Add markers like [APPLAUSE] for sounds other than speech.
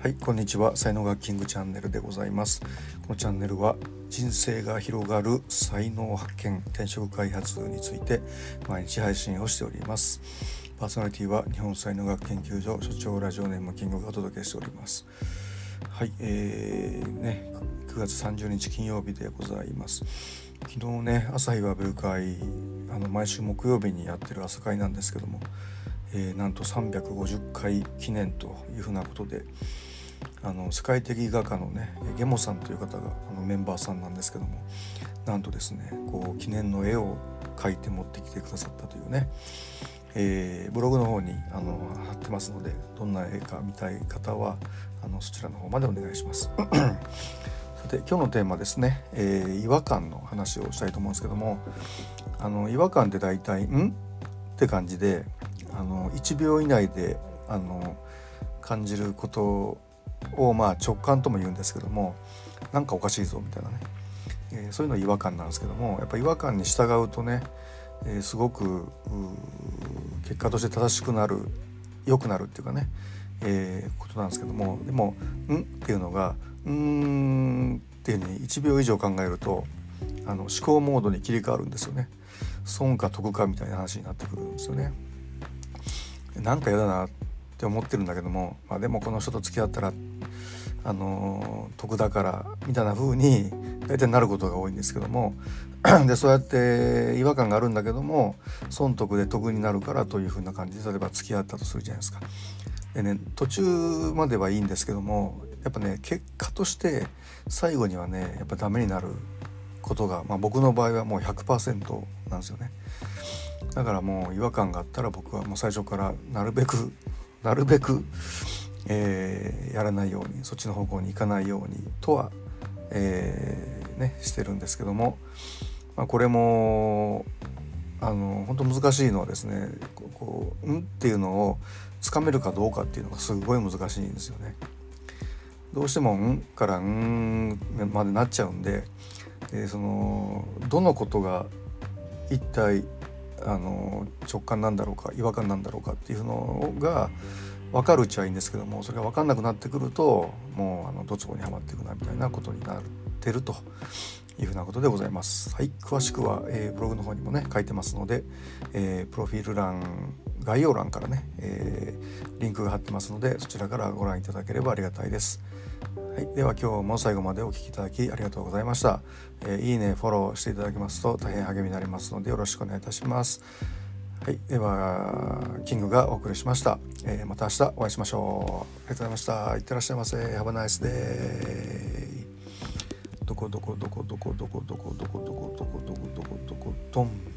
はいこんにちは。才能学キングチャンネルでございます。このチャンネルは人生が広がる才能発見転職開発について毎日配信をしております。パーソナリティは日本才能学研究所所長ラジオネームキングがお届けしております。はいえー、ね9月30日金曜日でございます。昨日ね朝日バブル会あの毎週木曜日にやってる朝会なんですけどもえー、なんと350回記念というふうなことであの世界的画家のねゲモさんという方があのメンバーさんなんですけどもなんとですねこう記念の絵を描いて持ってきてくださったというね、えー、ブログの方にあの貼ってますのでどんな絵か見たい方はあのそちらの方までお願いします。[CLEARS THROAT] さて今日のテーマですね、えー、違和感の話をしたいと思うんですけどもあの違和感って大体「ん?」って感じであの1秒以内であの感じることをまあ直感とも言うんですけどもなんかおかしいぞみたいなね、えー、そういうの違和感なんですけどもやっぱ違和感に従うとね、えー、すごく結果として正しくなる良くなるっていうかね、えー、ことなんですけどもでも「ん?」っていうのが「うーん」っていうふうに1秒以上考えるとあの思考モードに切り替わるんですよね。損か得かみたいな話になってくるんですよね。なんか嫌だなって思ってるんだけども、まあ、でもこの人と付き合ったらあの得だからみたいな風に大体なることが多いんですけども [CLEARS THROAT] でそうやって違和感があるんだけども損得で得になるからという風な感じで例えば付き合ったとするじゃないですか。でね途中まではいいんですけどもやっぱね結果として最後にはねやっぱダメになることが、まあ、僕の場合はもう100%なんですよね。だからもう違和感があったら僕はもう最初からなるべくなるべく、えー、やらないようにそっちの方向に行かないようにとは、えー、ね、してるんですけども、まあ、これもあの本当難しいのはですねこう「ん?」っていうのをつかめるかどうかっていうのがすごい難しいんですよね。どうしても「ん」から「ん」までなっちゃうんで、えー、そのどのことが一体あの直感なんだろうか違和感なんだろうかっていうのが分かるうちはいいんですけどもそれが分かんなくなってくるともうあのドツボにはまっていくなみたいなことになってるというふうなことでございます。はい、詳しくは、えー、ブログの方にもね書いてますので、えー、プロフィール欄概要欄からね、えー、リンクが貼ってますのでそちらからご覧いただければありがたいです。はい、では今日も最後までお聴きいただきありがとうございました、えー、いいねフォローしていただけますと大変励みになりますのでよろしくお願いいたします。はい、ではキングがお送りしました、えー、また明日お会いしましょう。ありがとうございました。いってらっしゃいませ。Have a nice day どこどこどこどこどこどこどこどこどこどこどこどこどこどん